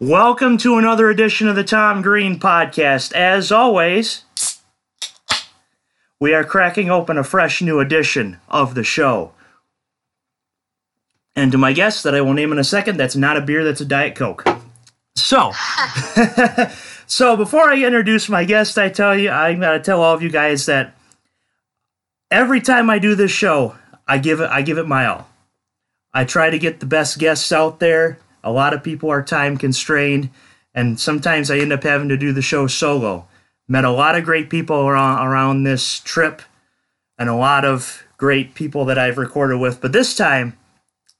Welcome to another edition of the Tom Green Podcast. As always, we are cracking open a fresh new edition of the show. And to my guest that I will name in a second, that's not a beer, that's a Diet Coke. So, so before I introduce my guest, I tell you, I'm gonna tell all of you guys that every time I do this show, I give it, I give it my all. I try to get the best guests out there. A lot of people are time constrained, and sometimes I end up having to do the show solo. Met a lot of great people around, around this trip, and a lot of great people that I've recorded with. But this time,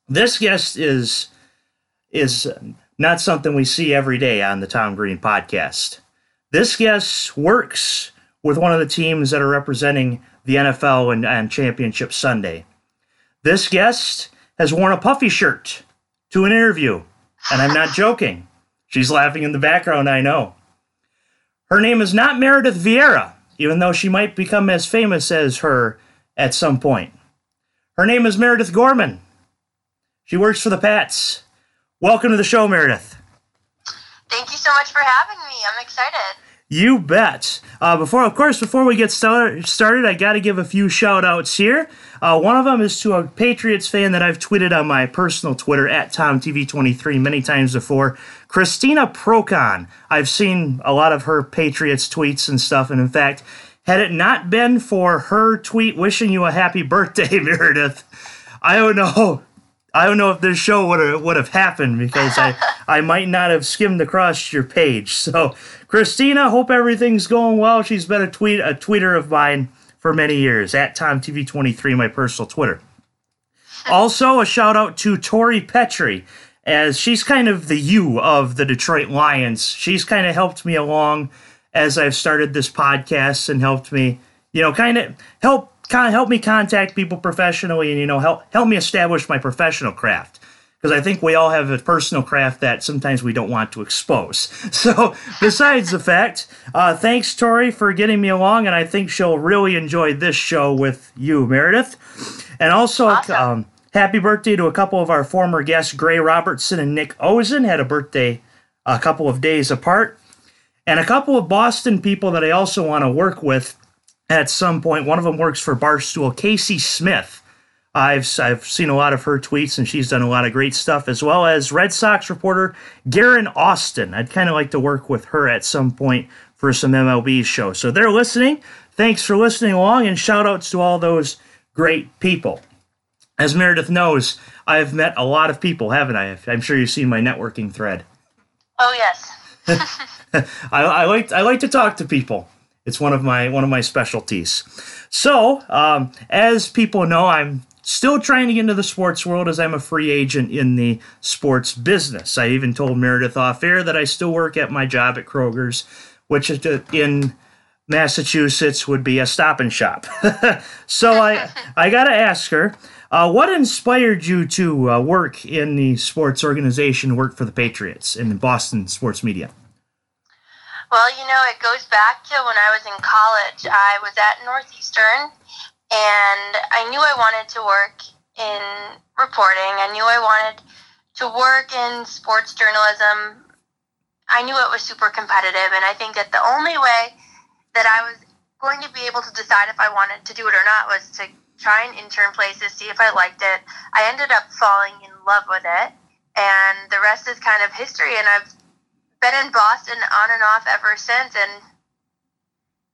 this guest is is not something we see every day on the Tom Green podcast. This guest works with one of the teams that are representing the NFL and, and Championship Sunday. This guest has worn a puffy shirt to an interview and I'm not joking. She's laughing in the background, I know. Her name is not Meredith Vieira, even though she might become as famous as her at some point. Her name is Meredith Gorman. She works for the Pats. Welcome to the show, Meredith. Thank you so much for having me. I'm excited. You bet. Uh, before, of course, before we get start, started, I got to give a few shout outs here. Uh, one of them is to a Patriots fan that I've tweeted on my personal Twitter at TomTV23 many times before. Christina Procon. I've seen a lot of her Patriots tweets and stuff, and in fact, had it not been for her tweet wishing you a happy birthday, Meredith, I don't know I don't know if this show would have would have happened because I I might not have skimmed across your page. So Christina, hope everything's going well. She's been a tweet a tweeter of mine for many years at TomTV23, my personal Twitter. Also, a shout out to Tori Petrie, as she's kind of the you of the Detroit Lions. She's kind of helped me along as I've started this podcast and helped me, you know, kind of help kind of help me contact people professionally and you know help help me establish my professional craft because I think we all have a personal craft that sometimes we don't want to expose. So, besides the fact, uh, thanks, Tori, for getting me along, and I think she'll really enjoy this show with you, Meredith. And also, awesome. um, happy birthday to a couple of our former guests, Gray Robertson and Nick Ozen, had a birthday a couple of days apart. And a couple of Boston people that I also want to work with at some point. One of them works for Barstool, Casey Smith. I've I've seen a lot of her tweets and she's done a lot of great stuff as well as Red Sox reporter Garen Austin. I'd kind of like to work with her at some point for some MLB show. So they're listening. Thanks for listening along and shout outs to all those great people. As Meredith knows, I've met a lot of people, haven't I? I'm sure you've seen my networking thread. Oh yes. I, I like I like to talk to people. It's one of my one of my specialties. So, um, as people know, I'm still trying to get into the sports world as I'm a free agent in the sports business. I even told Meredith off air that I still work at my job at Kroger's, which in Massachusetts would be a stop and shop. so I I got to ask her, uh, what inspired you to uh, work in the sports organization, work for the Patriots in the Boston sports media? Well, you know, it goes back to when I was in college. I was at Northeastern, and I knew I wanted to work in reporting. I knew I wanted to work in sports journalism. I knew it was super competitive, and I think that the only way that I was going to be able to decide if I wanted to do it or not was to try and intern places, see if I liked it. I ended up falling in love with it, and the rest is kind of history. And I've been in Boston on and off ever since, and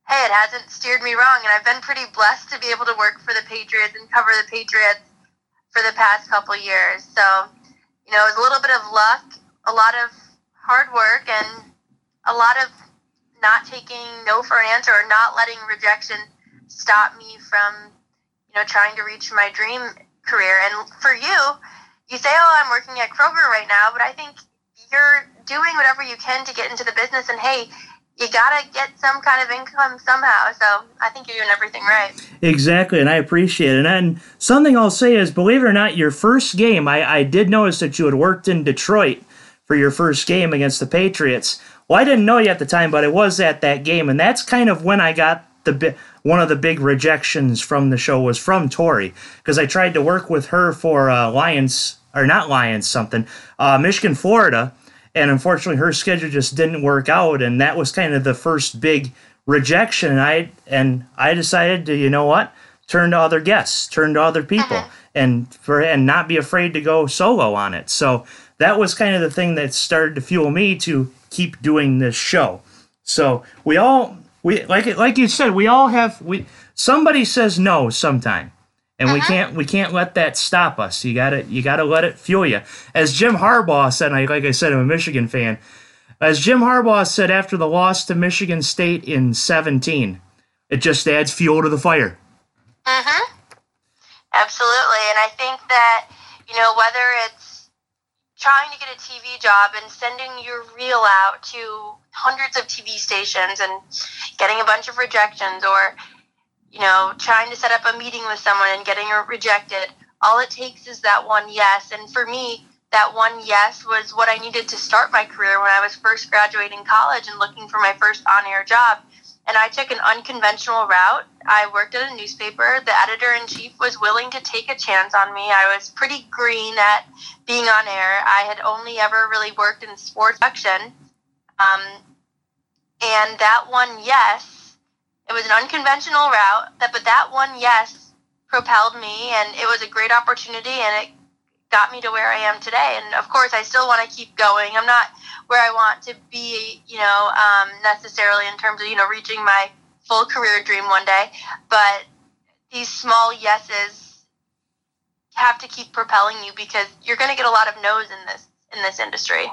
hey, it hasn't steered me wrong. And I've been pretty blessed to be able to work for the Patriots and cover the Patriots for the past couple years. So, you know, it was a little bit of luck, a lot of hard work, and a lot of not taking no for an answer or not letting rejection stop me from, you know, trying to reach my dream career. And for you, you say, oh, I'm working at Kroger right now, but I think you're doing whatever you can to get into the business and hey you gotta get some kind of income somehow so i think you're doing everything right. Exactly and i appreciate it. And something i'll say is believe it or not your first game i, I did notice that you had worked in detroit for your first game against the patriots. Well i didn't know you at the time but it was at that game and that's kind of when i got the one of the big rejections from the show was from tori because i tried to work with her for uh, lions or not lions something uh, michigan florida and unfortunately her schedule just didn't work out and that was kind of the first big rejection and I and I decided to you know what turn to other guests turn to other people uh-huh. and for and not be afraid to go solo on it. So that was kind of the thing that started to fuel me to keep doing this show. So we all we like like you said we all have we somebody says no sometime and uh-huh. we can't we can't let that stop us. You got to you got to let it fuel you. As Jim Harbaugh said, I, like I said, I'm a Michigan fan. As Jim Harbaugh said after the loss to Michigan State in 17, it just adds fuel to the fire. Mhm. Absolutely, and I think that you know whether it's trying to get a TV job and sending your reel out to hundreds of TV stations and getting a bunch of rejections or you know, trying to set up a meeting with someone and getting rejected. All it takes is that one yes. And for me, that one yes was what I needed to start my career when I was first graduating college and looking for my first on air job. And I took an unconventional route. I worked at a newspaper. The editor in chief was willing to take a chance on me. I was pretty green at being on air. I had only ever really worked in sports section. Um, and that one yes it was an unconventional route, that but that one yes propelled me, and it was a great opportunity, and it got me to where I am today. And of course, I still want to keep going. I'm not where I want to be, you know, um, necessarily in terms of you know reaching my full career dream one day, but these small yeses have to keep propelling you because you're going to get a lot of no's in this in this industry.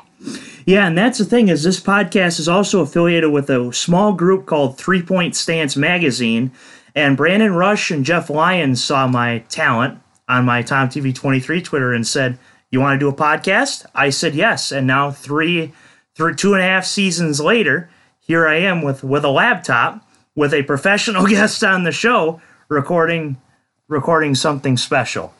Yeah, and that's the thing is this podcast is also affiliated with a small group called Three Point Stance Magazine, and Brandon Rush and Jeff Lyons saw my talent on my Tom TV 23 Twitter and said, "You want to do a podcast?" I said yes, and now three, through two and a half seasons later, here I am with with a laptop with a professional guest on the show recording recording something special.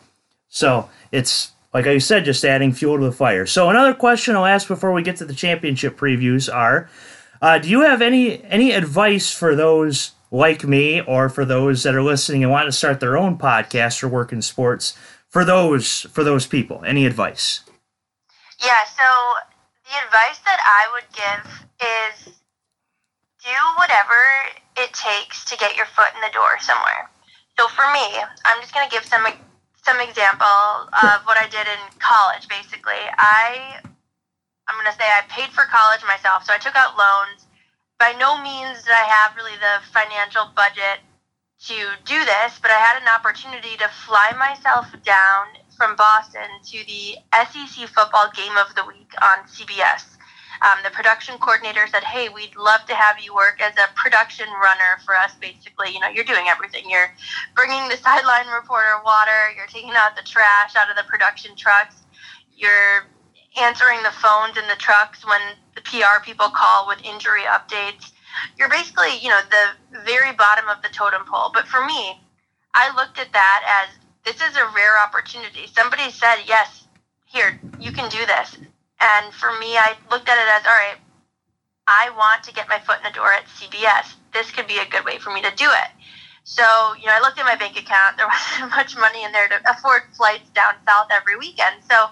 So it's like I said, just adding fuel to the fire. So another question I'll ask before we get to the championship previews are: uh, Do you have any any advice for those like me, or for those that are listening and want to start their own podcast or work in sports? For those for those people, any advice? Yeah. So the advice that I would give is do whatever it takes to get your foot in the door somewhere. So for me, I'm just going to give some some example of what I did in college. Basically, I I'm gonna say I paid for college myself, so I took out loans. By no means did I have really the financial budget to do this, but I had an opportunity to fly myself down from Boston to the SEC football game of the week on CBS um, the production coordinator said, "Hey, we'd love to have you work as a production runner for us. Basically, you know, you're doing everything. You're bringing the sideline reporter water. You're taking out the trash out of the production trucks. You're answering the phones in the trucks when the PR people call with injury updates. You're basically, you know, the very bottom of the totem pole. But for me, I looked at that as this is a rare opportunity. Somebody said, yes, here, you can do this. And for me, I looked at it as, all right, I want to get my foot in the door at CBS. This could be a good way for me to do it. So, you know, I looked at my bank account. There wasn't much money in there to afford flights down south every weekend. So,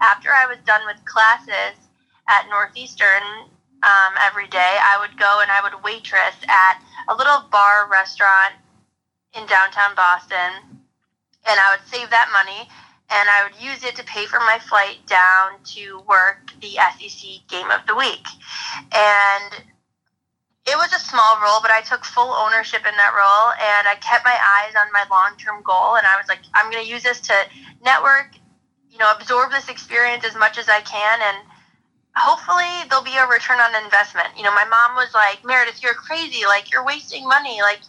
after I was done with classes at Northeastern um, every day, I would go and I would waitress at a little bar restaurant in downtown Boston. And I would save that money and I would use it to pay for my flight down to work the SEC game of the week. And it was a small role, but I took full ownership in that role and I kept my eyes on my long term goal. And I was like, I'm going to use this to network, you know, absorb this experience as much as I can. And hopefully there'll be a return on investment. You know, my mom was like, Meredith, you're crazy. Like, you're wasting money. Like,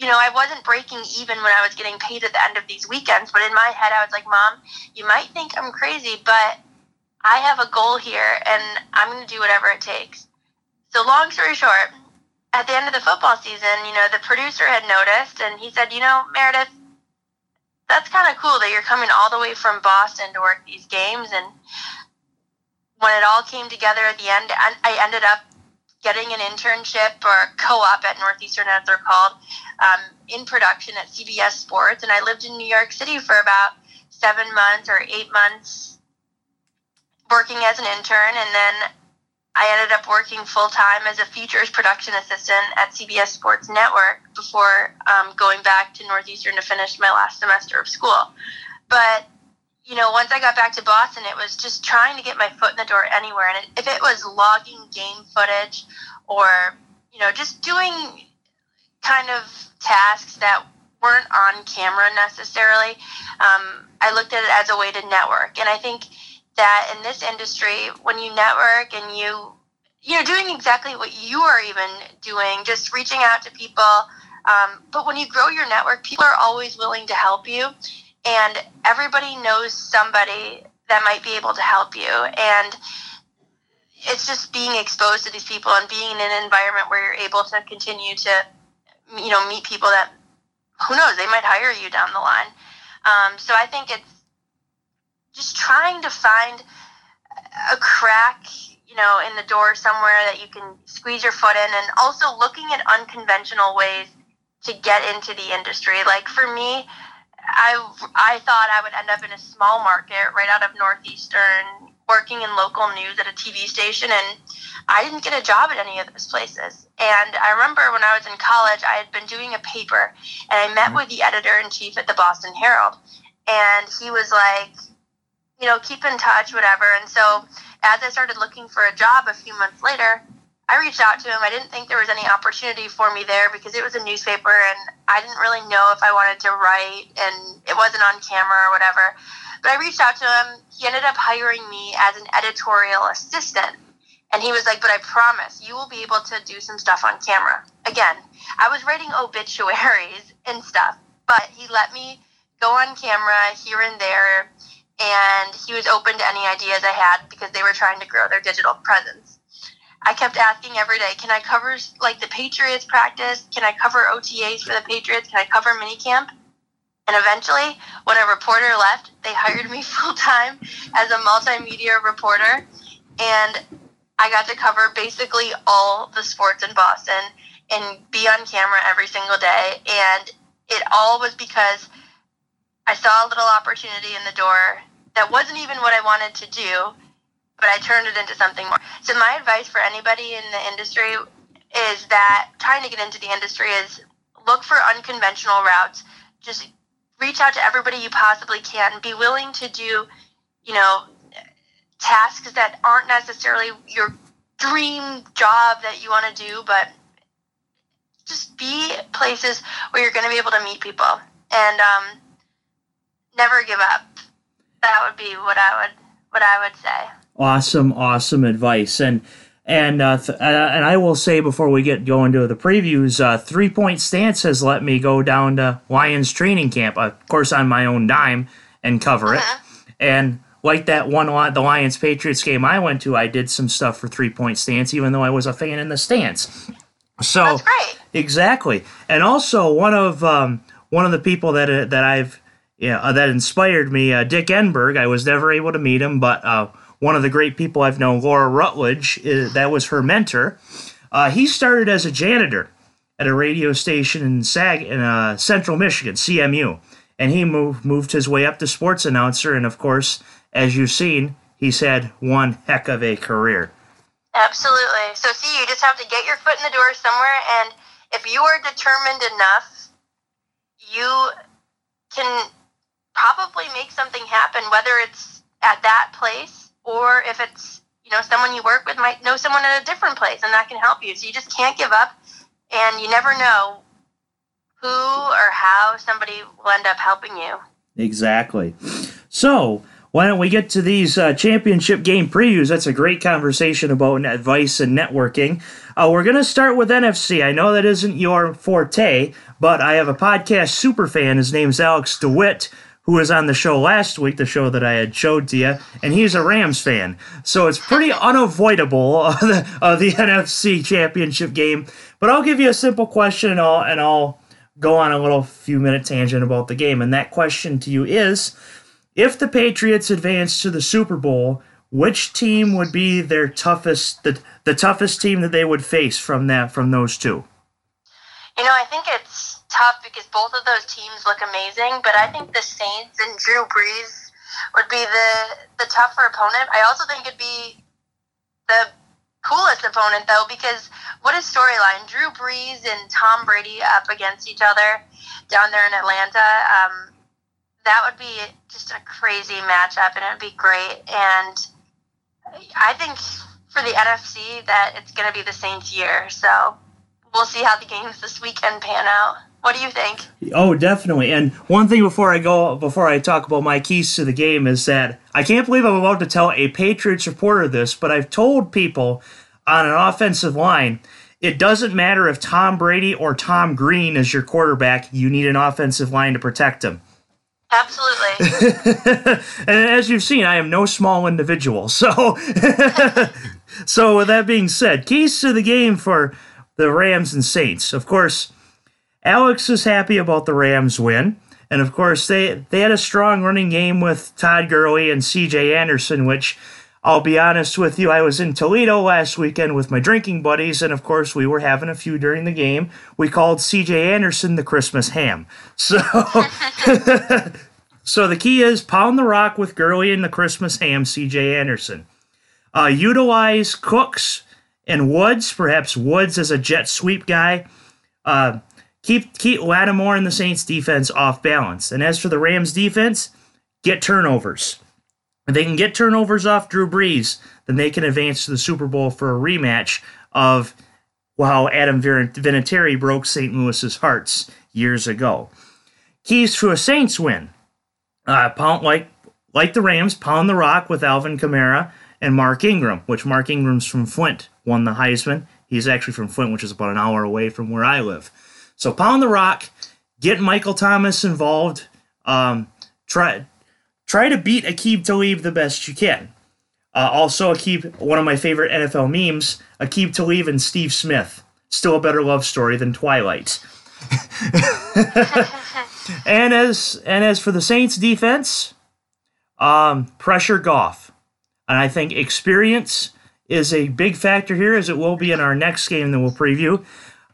you know, I wasn't breaking even when I was getting paid at the end of these weekends, but in my head, I was like, Mom, you might think I'm crazy, but I have a goal here and I'm going to do whatever it takes. So, long story short, at the end of the football season, you know, the producer had noticed and he said, You know, Meredith, that's kind of cool that you're coming all the way from Boston to work these games. And when it all came together at the end, I ended up getting an internship or co-op at Northeastern, as they're called, um, in production at CBS Sports, and I lived in New York City for about seven months or eight months, working as an intern, and then I ended up working full time as a features production assistant at CBS Sports Network before um, going back to Northeastern to finish my last semester of school. But you know, once I got back to Boston, it was just trying to get my foot in the door anywhere. And if it was logging game footage or, you know, just doing kind of tasks that weren't on camera necessarily, um, I looked at it as a way to network. And I think that in this industry, when you network and you, you know, doing exactly what you are even doing, just reaching out to people. Um, but when you grow your network, people are always willing to help you and everybody knows somebody that might be able to help you. And it's just being exposed to these people and being in an environment where you're able to continue to you know meet people that who knows they might hire you down the line. Um, so i think it's just trying to find a crack you know in the door somewhere that you can squeeze your foot in and also looking at unconventional ways to get into the industry. Like for me I I thought I would end up in a small market right out of Northeastern, working in local news at a TV station, and I didn't get a job at any of those places. And I remember when I was in college, I had been doing a paper, and I met mm-hmm. with the editor in chief at the Boston Herald, and he was like, you know, keep in touch, whatever. And so as I started looking for a job a few months later, I reached out to him. I didn't think there was any opportunity for me there because it was a newspaper and I didn't really know if I wanted to write and it wasn't on camera or whatever. But I reached out to him. He ended up hiring me as an editorial assistant. And he was like, But I promise you will be able to do some stuff on camera. Again, I was writing obituaries and stuff, but he let me go on camera here and there. And he was open to any ideas I had because they were trying to grow their digital presence. I kept asking every day, can I cover like the Patriots practice? Can I cover OTAs for the Patriots? Can I cover minicamp? And eventually, when a reporter left, they hired me full time as a multimedia reporter. And I got to cover basically all the sports in Boston and be on camera every single day. And it all was because I saw a little opportunity in the door that wasn't even what I wanted to do but I turned it into something more. So my advice for anybody in the industry is that trying to get into the industry is look for unconventional routes. Just reach out to everybody you possibly can. Be willing to do, you know, tasks that aren't necessarily your dream job that you want to do, but just be places where you're going to be able to meet people and um, never give up. That would be what I would what I would say awesome, awesome advice. And and uh, th- uh, and I will say before we get going to the previews, uh, Three Point Stance has let me go down to Lions training camp, of course on my own dime, and cover it. Uh-huh. And like that one the Lions Patriots game I went to, I did some stuff for Three Point Stance, even though I was a fan in the stance. So exactly, and also one of um, one of the people that uh, that I've yeah uh, that inspired me, uh, Dick Enberg. I was never able to meet him, but one of the great people I've known, Laura Rutledge, is, that was her mentor. Uh, he started as a janitor at a radio station in Sag in uh, Central Michigan, CMU, and he moved moved his way up to sports announcer. And of course, as you've seen, he's had one heck of a career. Absolutely. So, see, you just have to get your foot in the door somewhere, and if you are determined enough, you can probably make something happen, whether it's at that place or if it's you know someone you work with might know someone at a different place and that can help you so you just can't give up and you never know who or how somebody will end up helping you exactly so why don't we get to these uh, championship game previews? That's a great conversation about advice and networking. Uh, we're going to start with NFC. I know that isn't your forte, but I have a podcast super fan. His name's Alex DeWitt, who was on the show last week, the show that I had showed to you, and he's a Rams fan. So it's pretty unavoidable of the, of the NFC Championship game. But I'll give you a simple question, and I'll and I'll go on a little few minute tangent about the game. And that question to you is: If the Patriots advance to the Super Bowl, which team would be their toughest the, the toughest team that they would face from that from those two? You know, I think it's tough because both of those teams look amazing, but I think the Saints and Drew Brees would be the the tougher opponent. I also think it'd be the coolest opponent though because what a storyline! Drew Brees and Tom Brady up against each other down there in Atlanta. Um, that would be just a crazy matchup, and it'd be great. And I think for the NFC that it's going to be the Saints' year. So we'll see how the games this weekend pan out. What do you think? Oh, definitely. And one thing before I go, before I talk about my keys to the game, is that I can't believe I'm about to tell a Patriots reporter this, but I've told people on an offensive line, it doesn't matter if Tom Brady or Tom Green is your quarterback, you need an offensive line to protect him. Absolutely. and as you've seen, I am no small individual. So, so with that being said, keys to the game for the Rams and Saints. Of course, Alex is happy about the Rams win. And of course, they, they had a strong running game with Todd Gurley and CJ Anderson, which I'll be honest with you, I was in Toledo last weekend with my drinking buddies, and of course, we were having a few during the game. We called CJ Anderson the Christmas ham. So, so the key is pound the rock with Gurley and the Christmas ham, CJ Anderson. Uh, utilize Cooks and Woods, perhaps Woods as a jet sweep guy. Uh, keep keep Lattimore and the Saints defense off balance. And as for the Rams defense, get turnovers. If they can get turnovers off Drew Brees, then they can advance to the Super Bowl for a rematch of how Adam Vinatieri broke St. Louis's hearts years ago. Keys to a Saints win. Uh, pound like like the Rams, pound the rock with Alvin Kamara and Mark Ingram, which Mark Ingram's from Flint, won the Heisman. He's actually from Flint, which is about an hour away from where I live. So pound the rock, get Michael Thomas involved. Um, try try to beat Aqib Talib the best you can. Uh, also, Aqib, one of my favorite NFL memes, Aqib Talib and Steve Smith. Still a better love story than Twilight. and as and as for the Saints defense, um, pressure Goff, and I think experience is a big factor here, as it will be in our next game that we'll preview.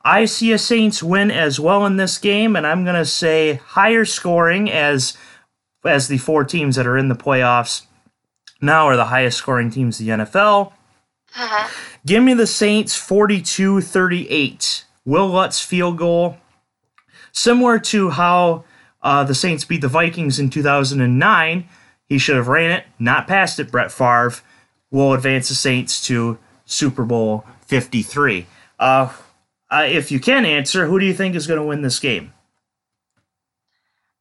I see a Saints win as well in this game, and I'm going to say higher scoring as as the four teams that are in the playoffs now are the highest scoring teams in the NFL. Uh-huh. Give me the Saints 42 38. Wil Lutz field goal. Similar to how uh, the Saints beat the Vikings in 2009, he should have ran it, not passed it, Brett Favre. Will advance the Saints to Super Bowl 53. Uh, uh, if you can answer, who do you think is going to win this game?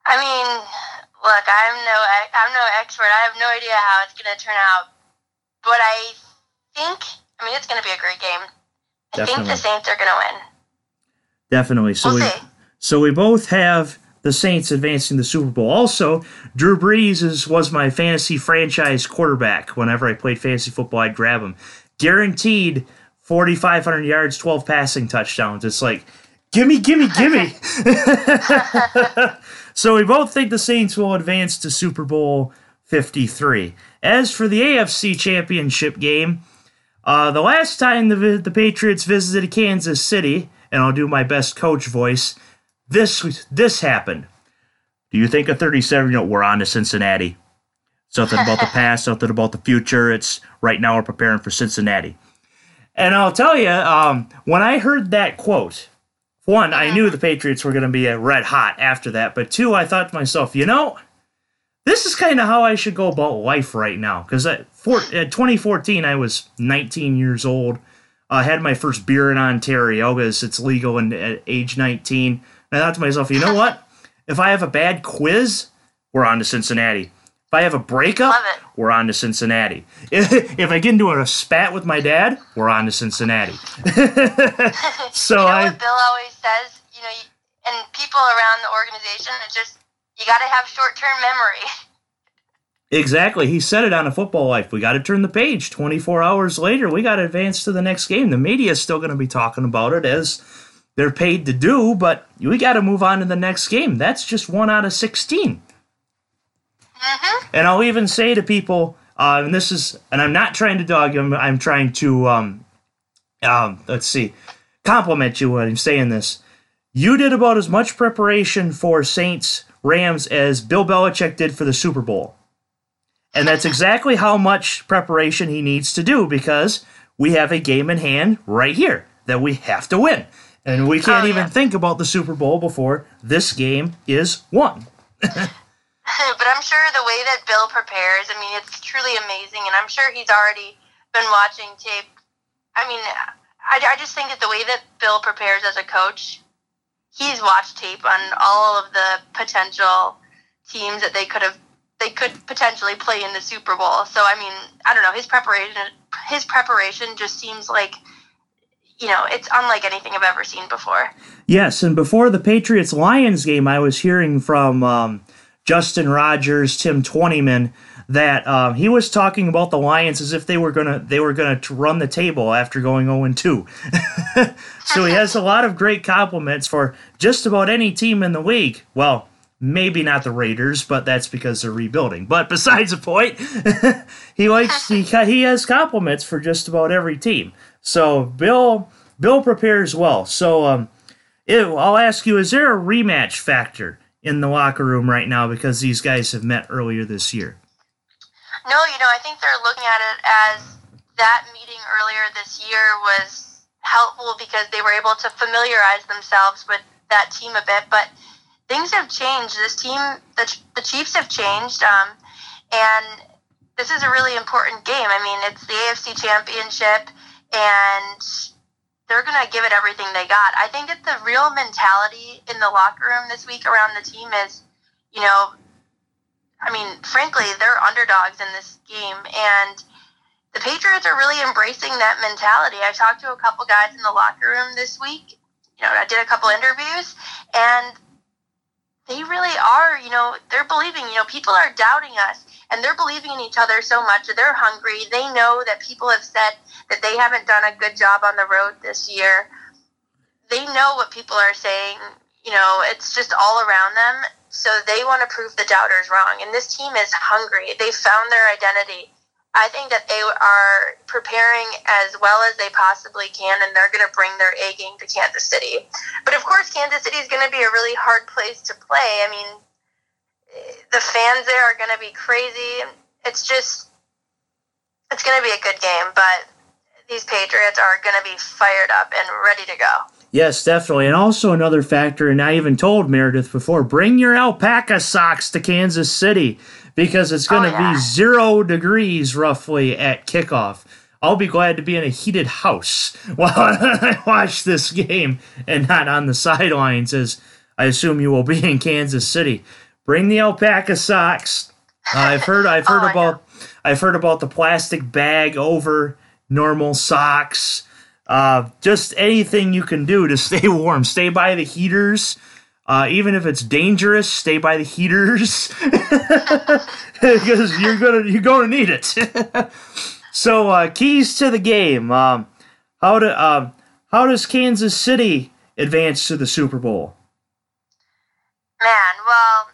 I mean, look, I'm no I'm no expert. I have no idea how it's going to turn out, but I think I mean it's going to be a great game. I Definitely. think the Saints are going to win. Definitely. So we'll we see. so we both have the Saints advancing the Super Bowl. Also, Drew Brees is, was my fantasy franchise quarterback. Whenever I played fantasy football, I'd grab him. Guaranteed 4,500 yards, 12 passing touchdowns. It's like, gimme, gimme, gimme. so we both think the Saints will advance to Super Bowl 53. As for the AFC Championship game, uh, the last time the, the Patriots visited Kansas City, and I'll do my best coach voice, this this happened. Do you think a 37 year old, we're on to Cincinnati? Something about the past, something about the future. It's right now we're preparing for Cincinnati. And I'll tell you, um, when I heard that quote, one, I knew the Patriots were going to be red hot after that. But two, I thought to myself, you know, this is kind of how I should go about life right now. Because at, at 2014, I was 19 years old. I had my first beer in Ontario because it's legal in, at age 19. And I thought to myself, you know what? If I have a bad quiz, we're on to Cincinnati. I have a breakup, we're on to Cincinnati. If, if I get into a spat with my dad, we're on to Cincinnati. so you know I. Bill always says, you know, you, and people around the organization, it's just you got to have short-term memory. Exactly. He said it on a football life. We got to turn the page. 24 hours later, we got to advance to the next game. The media is still going to be talking about it as they're paid to do, but we got to move on to the next game. That's just one out of 16. Mm-hmm. And I'll even say to people, uh, and this is, and I'm not trying to dog you, I'm, I'm trying to, um, um, let's see, compliment you when I'm saying this. You did about as much preparation for Saints Rams as Bill Belichick did for the Super Bowl. And that's exactly how much preparation he needs to do because we have a game in hand right here that we have to win. And we can't Oh, even think about the Super Bowl before this game is won. but I'm sure the way that Bill prepares, I mean, it's truly amazing, and I'm sure he's already been watching tape. I mean, I, I just think that the way that Bill prepares as a coach, he's watched tape on all of the potential teams that they could have they could potentially play in the Super Bowl. So I mean, I don't know, his preparation his preparation just seems like you know, it's unlike anything I've ever seen before. Yes, and before the Patriots Lions game, I was hearing from um, Justin Rogers, Tim Twentyman, that um, he was talking about the Lions as if they were gonna they were gonna run the table after going 0 2. so he has a lot of great compliments for just about any team in the league. Well, maybe not the Raiders, but that's because they're rebuilding. But besides the point, he likes he he has compliments for just about every team. So Bill Bill prepares well. So um, it, I'll ask you: Is there a rematch factor in the locker room right now because these guys have met earlier this year? No, you know, I think they're looking at it as that meeting earlier this year was helpful because they were able to familiarize themselves with that team a bit. But things have changed. This team, the, the Chiefs have changed, um, and this is a really important game. I mean, it's the AFC Championship, and they're going to give it everything they got. I think that the real mentality in the locker room this week around the team is, you know, I mean, frankly, they're underdogs in this game, and the Patriots are really embracing that mentality. I talked to a couple guys in the locker room this week. You know, I did a couple interviews, and they really are. You know, they're believing. You know, people are doubting us, and they're believing in each other so much. that They're hungry. They know that people have said that they haven't done a good job on the road this year. They know what people are saying. You know, it's just all around them. So they want to prove the doubters wrong. And this team is hungry. They found their identity. I think that they are preparing as well as they possibly can, and they're going to bring their A game to Kansas City. But of course, Kansas City is going to be a really hard place to play. I mean, the fans there are going to be crazy. It's just, it's going to be a good game, but these Patriots are going to be fired up and ready to go. Yes, definitely. And also another factor, and I even told Meredith before, bring your alpaca socks to Kansas City because it's going to Oh, yeah. be zero degrees roughly at kickoff. I'll be glad to be in a heated house while I watch this game and not on the sidelines, as I assume you will be in Kansas City. Bring the alpaca socks. Uh, I've heard. I've heard Oh, about. I've heard about the plastic bag over normal socks. Uh, just anything you can do to stay warm. Stay by the heaters. Uh, even if it's dangerous, stay by the heaters because you're gonna you're gonna need it. so uh, keys to the game. Um, how do um, how does Kansas City advance to the Super Bowl? Man, well,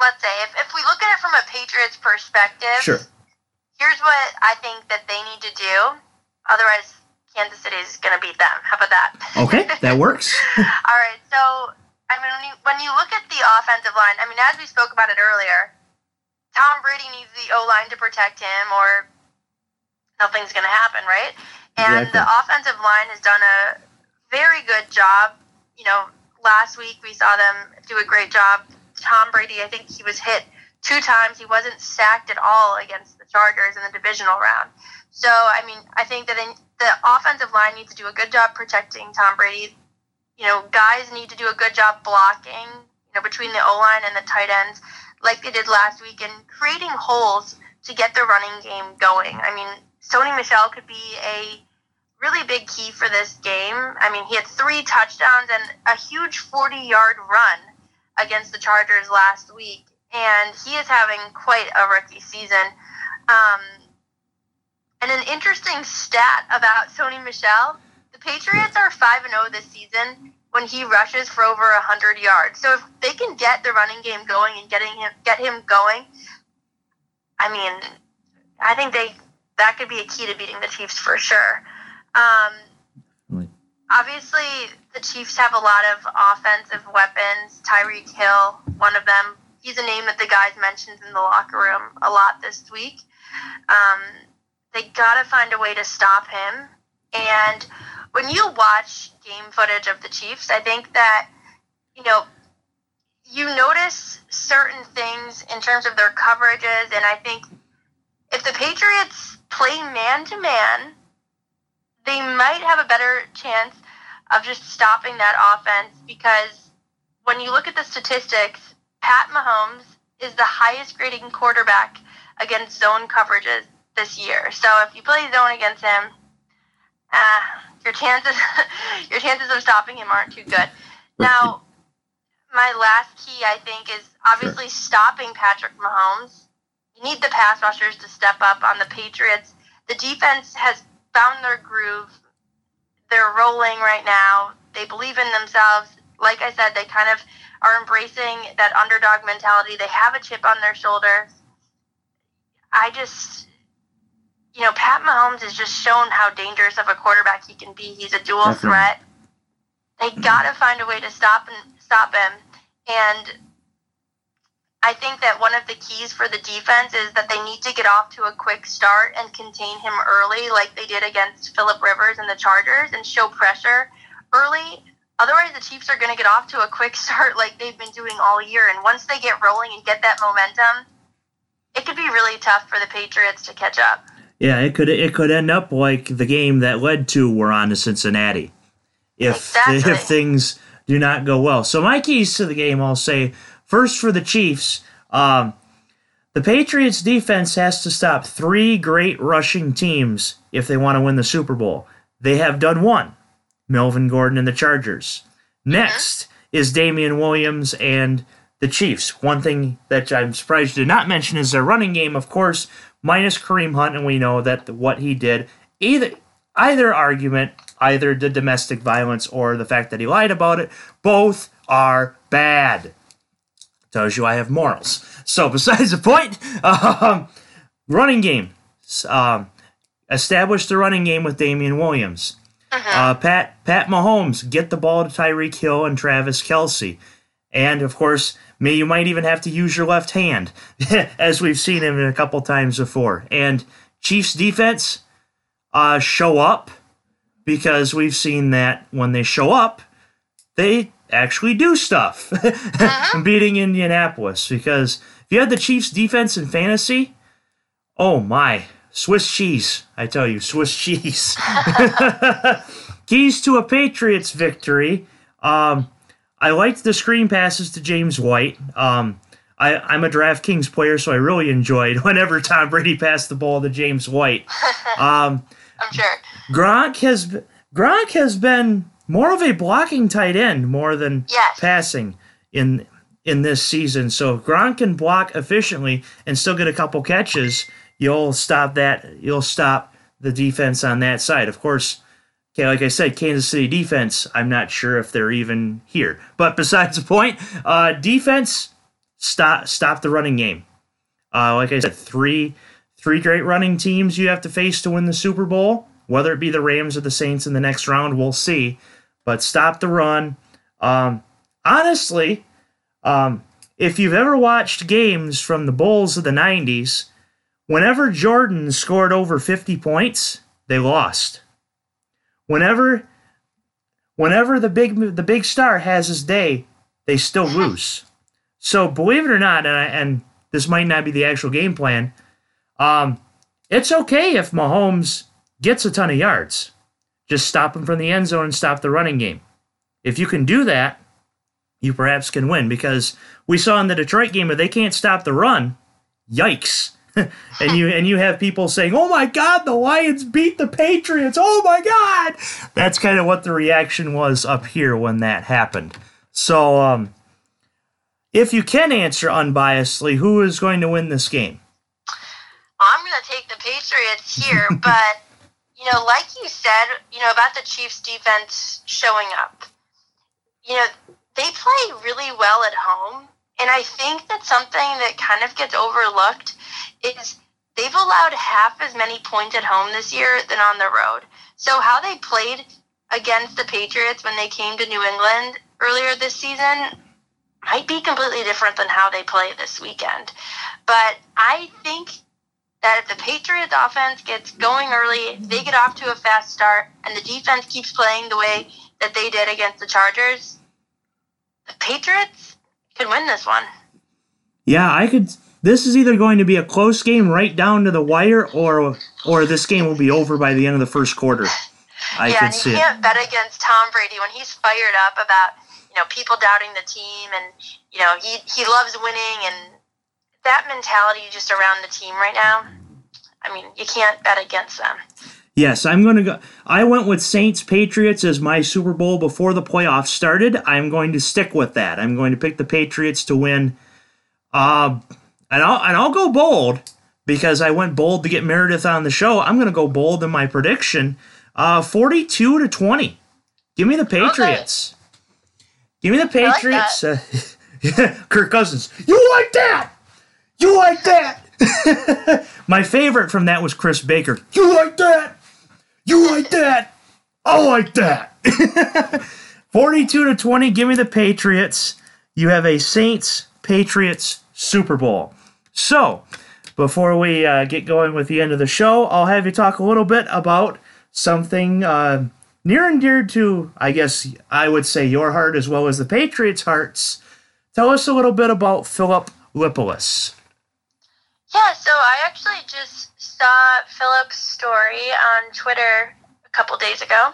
let's say if, if we look at it from a Patriots perspective, Sure. here's what I think that they need to do. Otherwise, Kansas City is going to beat them. How about that? Okay, that works. All right. So, I mean, when you, when you look at the offensive line, I mean, as we spoke about it earlier, Tom Brady needs the O line to protect him, or nothing's going to happen, right? And Exactly. the offensive line has done a very good job. You know, last week we saw them do a great job. Tom Brady, I think he was hit two times. He wasn't sacked at all against the Chargers in the divisional round. So, I mean, I think that in, the offensive line needs to do a good job protecting Tom Brady. You know, guys need to do a good job blocking, you know, between the O line and the tight ends, like they did last week, and creating holes to get the running game going. I mean, Sony Michel could be a really big key for this game. I mean, he had three touchdowns and a huge 40 yard run against the Chargers last week, and he is having quite a rookie season. Um, and an interesting stat about Sony Michel the Patriots are 5 and 0 this season when he rushes for over 100 yards. So if they can get the running game going and getting him get him going, I mean, I think they that could be a key to beating the Chiefs for sure. Um, obviously, the Chiefs have a lot of offensive weapons. Tyreek Hill, one of them. He's a name that the guys mentioned in the locker room a lot this week. Um, they got to find a way to stop him. And when you watch game footage of the Chiefs, I think that, you know, you notice certain things in terms of their coverages. And I think if the Patriots play man to man, they might have a better chance of just stopping that offense because when you look at the statistics, Pat Mahomes is the highest grading quarterback against zone coverages this year. So if you play zone against him, uh, your chances your chances of stopping him aren't too good. Now, my last key I think is obviously sure. stopping Patrick Mahomes. You need the pass rushers to step up on the Patriots. The defense has found their groove. They're rolling right now. They believe in themselves. Like I said, they kind of are embracing that underdog mentality. They have a chip on their shoulder. I just, you know, Pat Mahomes has just shown how dangerous of a quarterback he can be. He's a dual Definitely. threat. They mm-hmm. got to find a way to stop and stop him. And I think that one of the keys for the defense is that they need to get off to a quick start and contain him early, like they did against Philip Rivers and the Chargers, and show pressure early. Otherwise, the Chiefs are going to get off to a quick start like they've been doing all year. And once they get rolling and get that momentum, it could be really tough for the Patriots to catch up. Yeah, it could it could end up like the game that led to we're on to Cincinnati. If exactly. if things do not go well. So my keys to the game, I'll say first for the Chiefs. Um, the Patriots defense has to stop three great rushing teams if they want to win the Super Bowl. They have done one. Melvin Gordon and the Chargers. Next is Damien Williams and the Chiefs. One thing that I'm surprised you did not mention is their running game, of course, minus Kareem Hunt, and we know that what he did either either argument either the domestic violence or the fact that he lied about it. Both are bad. Tells you I have morals. So, besides the point, um, running game. Um, establish the running game with Damien Williams. Uh-huh. Uh, Pat Pat Mahomes get the ball to Tyreek Hill and Travis Kelce, and of course, may you might even have to use your left hand, as we've seen him a couple times before. And Chiefs defense, uh, show up because we've seen that when they show up, they actually do stuff. uh-huh. Beating Indianapolis because if you had the Chiefs defense in fantasy, oh my, Swiss cheese. I tell you, Swiss cheese. Keys to a Patriots victory. Um, I liked the screen passes to James White. Um, I, am a DraftKings player, so I really enjoyed whenever Tom Brady passed the ball to James White. Um, I'm sure. Gronk has Gronk has been more of a blocking tight end more than yes. passing in in this season. So if Gronk can block efficiently and still get a couple catches, you'll stop that. You'll stop the defense on that side. Of course, okay, like I said, Kansas City defense. I'm not sure if they're even here. But besides the point, uh, defense stop stop the running game. Uh, like I said, three three great running teams you have to face to win the Super Bowl. Whether it be the Rams or the Saints in the next round, we'll see. But stop the run. Um, honestly, um, if you've ever watched games from the Bulls of the 90s, whenever Jordan scored over 50 points, they lost. Whenever whenever the big the big star has his day, they still lose. So believe it or not, and, I, and this might not be the actual game plan, um, it's okay if Mahomes gets a ton of yards. Just stop him from the end zone and stop the running game. If you can do that, you perhaps can win because we saw in the Detroit game if they can't stop the run, yikes. and you and you have people saying, "Oh my god, the Lions beat the Patriots. Oh my god." That's kind of what the reaction was up here when that happened. So um if you can answer unbiasedly, who is going to win this game? I'm going to take the Patriots here, but you know, like you said, you know, about the Chiefs defense showing up, you know, they play really well at home. And I think that something that kind of gets overlooked is they've allowed half as many points at home this year than on the road. So how they played against the Patriots when they came to New England earlier this season might be completely different than how they play this weekend. But I think that if the Patriots offense gets going early, they get off to a fast start, and the defense keeps playing the way that they did against the Chargers, the Patriots could win this one. Yeah, I could. This is either going to be a close game right down to the wire, or or this game will be over by the end of the first quarter. I yeah, could and you can't bet against Tom Brady when he's fired up about you know people doubting the team, and you know he he loves winning, and that mentality just around the team right now. I mean, you can't bet against them. Yes, I'm going to go. I went with Saints Patriots as my Super Bowl before the playoffs started. I'm going to stick with that. I'm going to pick the Patriots to win. Uh, and I'll and I'll go bold because I went bold to get Meredith on the show. I'm going to go bold in my prediction. Uh, 42 to 20. Give me the Patriots. Give me the like Patriots. uh, Kirk Cousins. You like that? You like that? my favorite from that was Chris Baker. You like that? You like that? I like that. 42 to 20. Give me the Patriots. You have a Saints Patriots Super Bowl. So, before we uh, get going with the end of the show, I'll have you talk a little bit about something uh, near and dear to, I guess, I would say your heart as well as the Patriots' hearts. Tell us a little bit about Philip Lippolis. Yeah, so I actually just saw Philip's story on Twitter a couple days ago.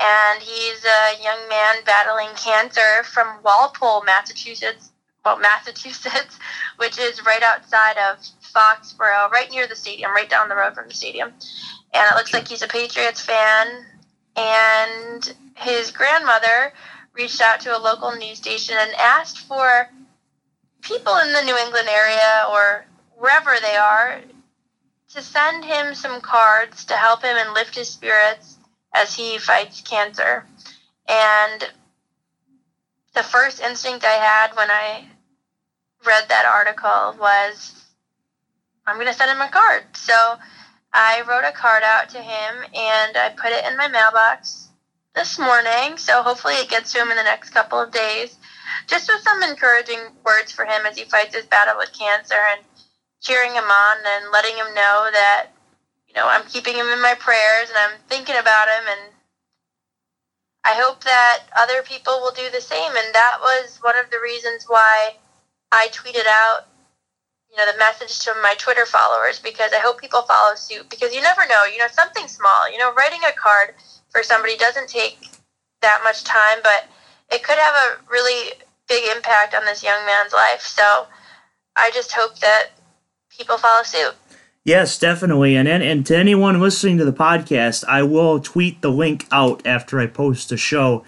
And he's a young man battling cancer from Walpole, Massachusetts. Well, Massachusetts, which is right outside of Foxborough, right near the stadium, right down the road from the stadium. And it looks like he's a Patriots fan. And his grandmother reached out to a local news station and asked for people in the New England area or wherever they are to send him some cards to help him and lift his spirits as he fights cancer. And the first instinct I had when I read that article was I'm going to send him a card. So I wrote a card out to him and I put it in my mailbox this morning. So hopefully it gets to him in the next couple of days. Just with some encouraging words for him as he fights his battle with cancer and cheering him on and letting him know that you know I'm keeping him in my prayers and I'm thinking about him. And I hope that other people will do the same. And that was one of the reasons why I tweeted out you know the message to my Twitter followers because I hope people follow suit because you never know you know something small you know writing a card for somebody doesn't take that much time but it could have a really big impact on this young man's life. So I just hope that people follow suit. Yes, definitely. And, and and to anyone listening to the podcast, I will tweet the link out after I post the show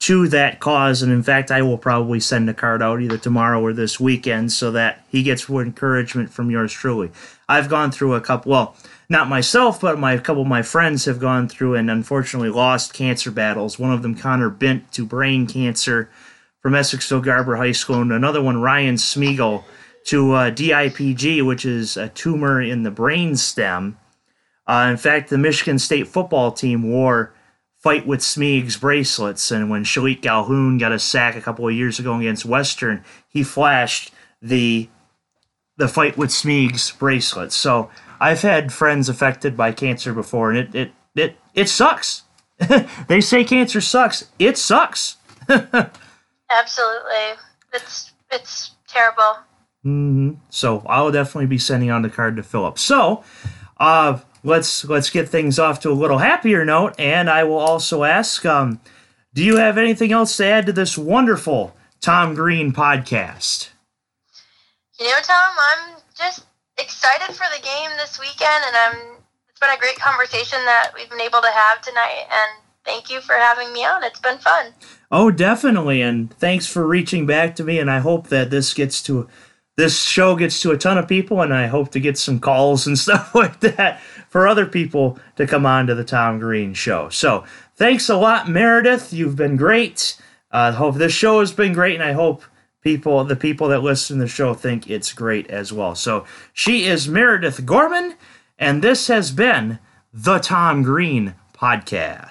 to that cause. And in fact, I will probably send a card out either tomorrow or this weekend so that he gets encouragement from yours truly. I've gone through a couple, well, not myself, but my a couple of my friends have gone through and unfortunately lost cancer battles. One of them, Connor Bent, to brain cancer from Essexville Garber High School, and another one, Ryan Smeagol to uh, DIPG, which is a tumor in the brain stem. Uh, in fact, the Michigan State football team wore fight with Smeeg's bracelets, and when Shilique Calhoun got a sack a couple of years ago against Western, he flashed the the fight with Smeeg's bracelets. So I've had friends affected by cancer before, and it it it, it sucks. they say cancer sucks. It sucks. Absolutely, it's it's terrible. Mm-hmm. So I'll definitely be sending on the card to Philip. So, uh, let's let's get things off to a little happier note, and I will also ask, um, do you have anything else to add to this wonderful Tom Green podcast? You know, Tom, I'm just excited for the game this weekend, and I'm. It's been a great conversation that we've been able to have tonight, and thank you for having me on. It's been fun. Oh, definitely, and thanks for reaching back to me, and I hope that this gets to this show gets to a ton of people, and I hope to get some calls and stuff like that for other people to come on to the Tom Green show. So thanks a lot, Meredith. You've been great. I uh, hope this show has been great, and I hope people, the people that listen to the show, think it's great as well. So she is Meredith Gorman, and this has been the Tom Green Podcast.